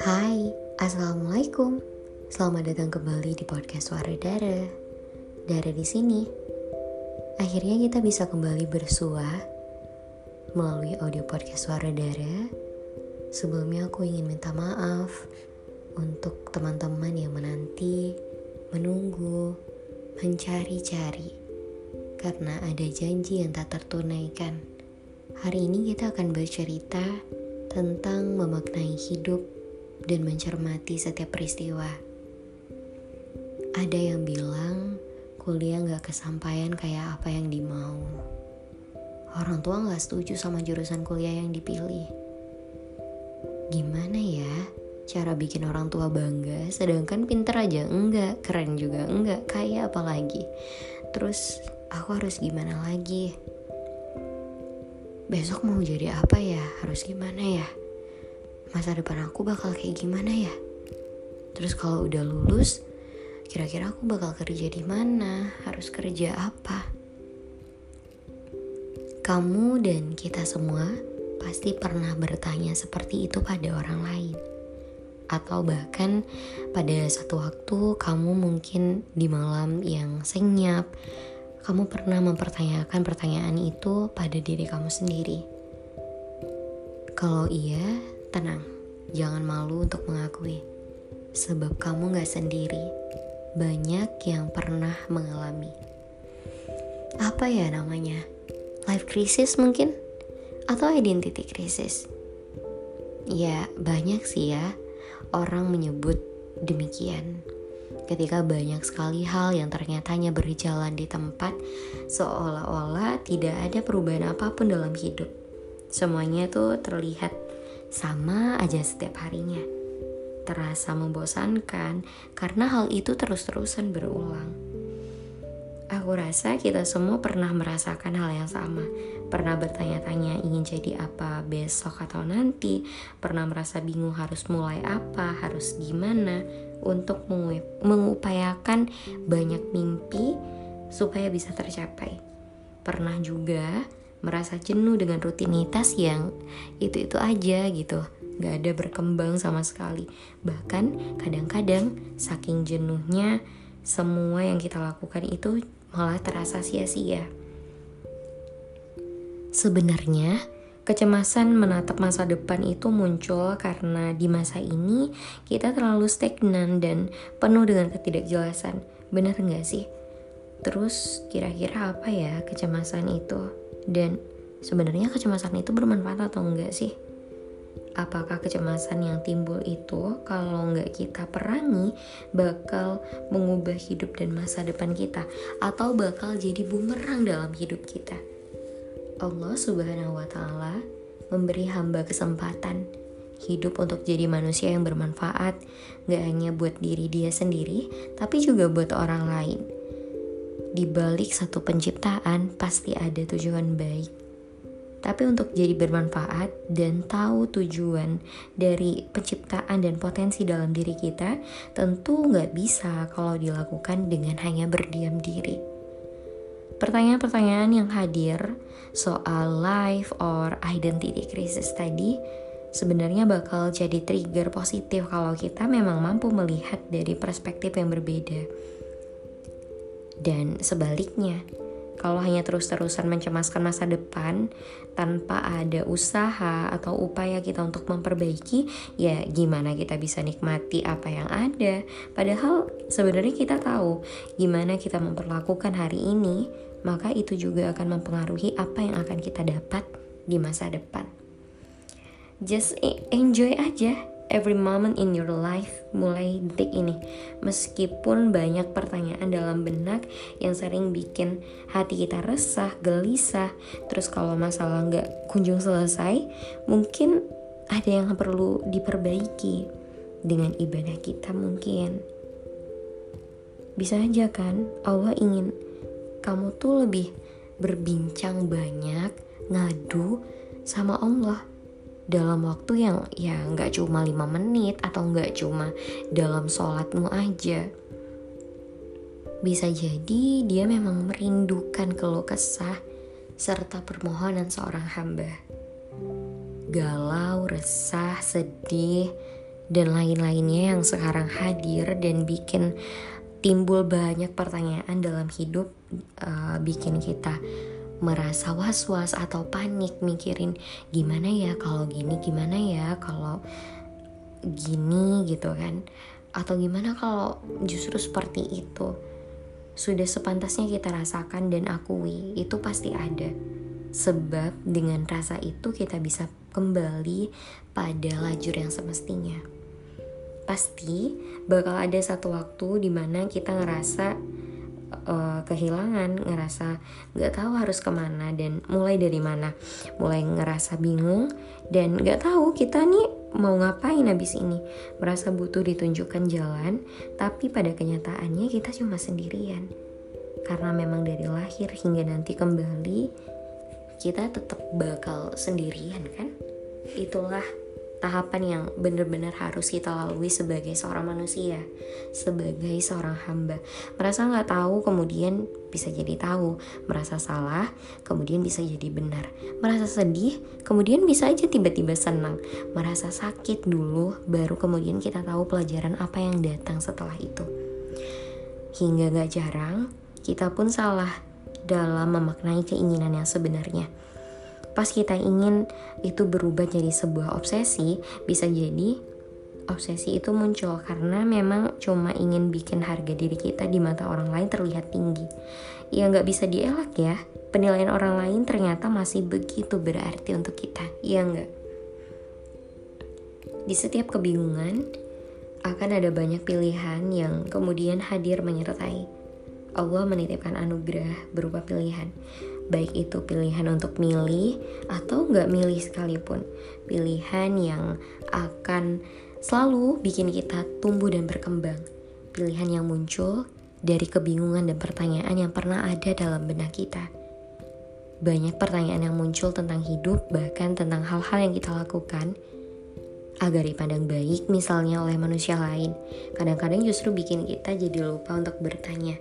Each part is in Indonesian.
Hai, Assalamualaikum. Selamat datang kembali di podcast Suara Dara. Dara di sini. Akhirnya kita bisa kembali bersua melalui audio podcast Suara Dara. Sebelumnya aku ingin minta maaf untuk teman-teman yang menanti, menunggu, mencari-cari karena ada janji yang tak tertunaikan. Hari ini kita akan bercerita tentang memaknai hidup dan mencermati setiap peristiwa. Ada yang bilang kuliah gak kesampaian kayak apa yang dimau. Orang tua gak setuju sama jurusan kuliah yang dipilih. Gimana ya cara bikin orang tua bangga sedangkan pinter aja enggak, keren juga enggak, kaya apalagi. Terus aku harus gimana lagi? Besok mau jadi apa ya? Harus gimana ya? Masa depan aku bakal kayak gimana ya? Terus kalau udah lulus, kira-kira aku bakal kerja di mana? Harus kerja apa? Kamu dan kita semua pasti pernah bertanya seperti itu pada orang lain. Atau bahkan pada satu waktu kamu mungkin di malam yang senyap, kamu pernah mempertanyakan pertanyaan itu pada diri kamu sendiri? Kalau iya, tenang, jangan malu untuk mengakui, sebab kamu gak sendiri. Banyak yang pernah mengalami. Apa ya namanya? Life crisis mungkin? Atau identity crisis? Ya, banyak sih ya orang menyebut demikian ketika banyak sekali hal yang ternyata hanya berjalan di tempat seolah-olah tidak ada perubahan apa pun dalam hidup. Semuanya tuh terlihat sama aja setiap harinya. Terasa membosankan karena hal itu terus-terusan berulang. Aku rasa kita semua pernah merasakan hal yang sama. Pernah bertanya-tanya ingin jadi apa besok atau nanti. Pernah merasa bingung harus mulai apa, harus gimana untuk mengupayakan banyak mimpi supaya bisa tercapai. Pernah juga merasa jenuh dengan rutinitas yang itu-itu aja gitu, gak ada berkembang sama sekali. Bahkan kadang-kadang saking jenuhnya semua yang kita lakukan itu malah terasa sia-sia. Sebenarnya, Kecemasan menatap masa depan itu muncul karena di masa ini kita terlalu stagnan dan penuh dengan ketidakjelasan. Benar nggak sih? Terus kira-kira apa ya kecemasan itu? Dan sebenarnya kecemasan itu bermanfaat atau enggak sih? Apakah kecemasan yang timbul itu kalau nggak kita perangi bakal mengubah hidup dan masa depan kita atau bakal jadi bumerang dalam hidup kita? Allah Subhanahu wa Ta'ala memberi hamba kesempatan hidup untuk jadi manusia yang bermanfaat, gak hanya buat diri dia sendiri, tapi juga buat orang lain. Di balik satu penciptaan, pasti ada tujuan baik. Tapi untuk jadi bermanfaat dan tahu tujuan dari penciptaan dan potensi dalam diri kita, tentu nggak bisa kalau dilakukan dengan hanya berdiam diri. Pertanyaan-pertanyaan yang hadir soal life or identity crisis tadi sebenarnya bakal jadi trigger positif kalau kita memang mampu melihat dari perspektif yang berbeda. Dan sebaliknya, kalau hanya terus-terusan mencemaskan masa depan tanpa ada usaha atau upaya kita untuk memperbaiki, ya gimana kita bisa nikmati apa yang ada? Padahal sebenarnya kita tahu gimana kita memperlakukan hari ini, maka itu juga akan mempengaruhi apa yang akan kita dapat di masa depan. Just enjoy aja every moment in your life mulai detik ini. Meskipun banyak pertanyaan dalam benak yang sering bikin hati kita resah gelisah terus kalau masalah nggak kunjung selesai mungkin ada yang perlu diperbaiki dengan ibadah kita mungkin. Bisa aja kan Allah ingin kamu tuh lebih berbincang banyak ngadu sama Allah dalam waktu yang ya nggak cuma lima menit atau nggak cuma dalam sholatmu aja. Bisa jadi dia memang merindukan keluh kesah serta permohonan seorang hamba. Galau, resah, sedih, dan lain-lainnya yang sekarang hadir dan bikin timbul banyak pertanyaan dalam hidup uh, bikin kita merasa was-was atau panik mikirin gimana ya kalau gini gimana ya kalau gini gitu kan. Atau gimana kalau justru seperti itu. Sudah sepantasnya kita rasakan dan akui itu pasti ada. Sebab dengan rasa itu kita bisa kembali pada lajur yang semestinya. Pasti bakal ada satu waktu di mana kita ngerasa uh, kehilangan, ngerasa nggak tahu harus ke mana dan mulai dari mana, mulai ngerasa bingung dan nggak tahu kita nih mau ngapain habis ini, merasa butuh ditunjukkan jalan, tapi pada kenyataannya kita cuma sendirian. Karena memang dari lahir hingga nanti kembali kita tetap bakal sendirian kan? Itulah tahapan yang benar-benar harus kita lalui sebagai seorang manusia, sebagai seorang hamba. Merasa nggak tahu, kemudian bisa jadi tahu. Merasa salah, kemudian bisa jadi benar. Merasa sedih, kemudian bisa aja tiba-tiba senang. Merasa sakit dulu, baru kemudian kita tahu pelajaran apa yang datang setelah itu. Hingga gak jarang, kita pun salah dalam memaknai keinginan yang sebenarnya pas kita ingin itu berubah jadi sebuah obsesi bisa jadi obsesi itu muncul karena memang cuma ingin bikin harga diri kita di mata orang lain terlihat tinggi. Ya nggak bisa dielak ya. Penilaian orang lain ternyata masih begitu berarti untuk kita. Ya nggak? Di setiap kebingungan akan ada banyak pilihan yang kemudian hadir menyertai. Allah menitipkan anugerah berupa pilihan baik itu pilihan untuk milih atau nggak milih sekalipun. Pilihan yang akan selalu bikin kita tumbuh dan berkembang. Pilihan yang muncul dari kebingungan dan pertanyaan yang pernah ada dalam benak kita. Banyak pertanyaan yang muncul tentang hidup bahkan tentang hal-hal yang kita lakukan agar dipandang baik misalnya oleh manusia lain. Kadang-kadang justru bikin kita jadi lupa untuk bertanya.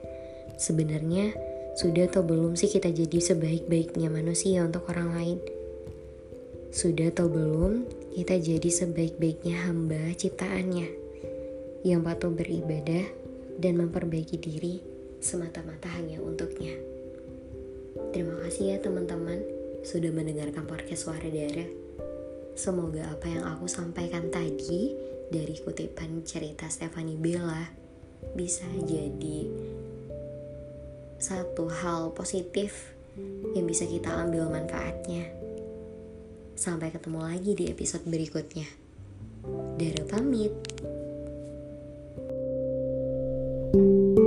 Sebenarnya sudah atau belum sih kita jadi sebaik-baiknya manusia untuk orang lain? Sudah atau belum kita jadi sebaik-baiknya hamba ciptaannya yang patuh beribadah dan memperbaiki diri semata-mata hanya untuknya. Terima kasih ya teman-teman sudah mendengarkan podcast Suara Darah. Semoga apa yang aku sampaikan tadi dari kutipan cerita Stephanie Bella bisa jadi satu hal positif yang bisa kita ambil manfaatnya. Sampai ketemu lagi di episode berikutnya. Dara pamit. thank you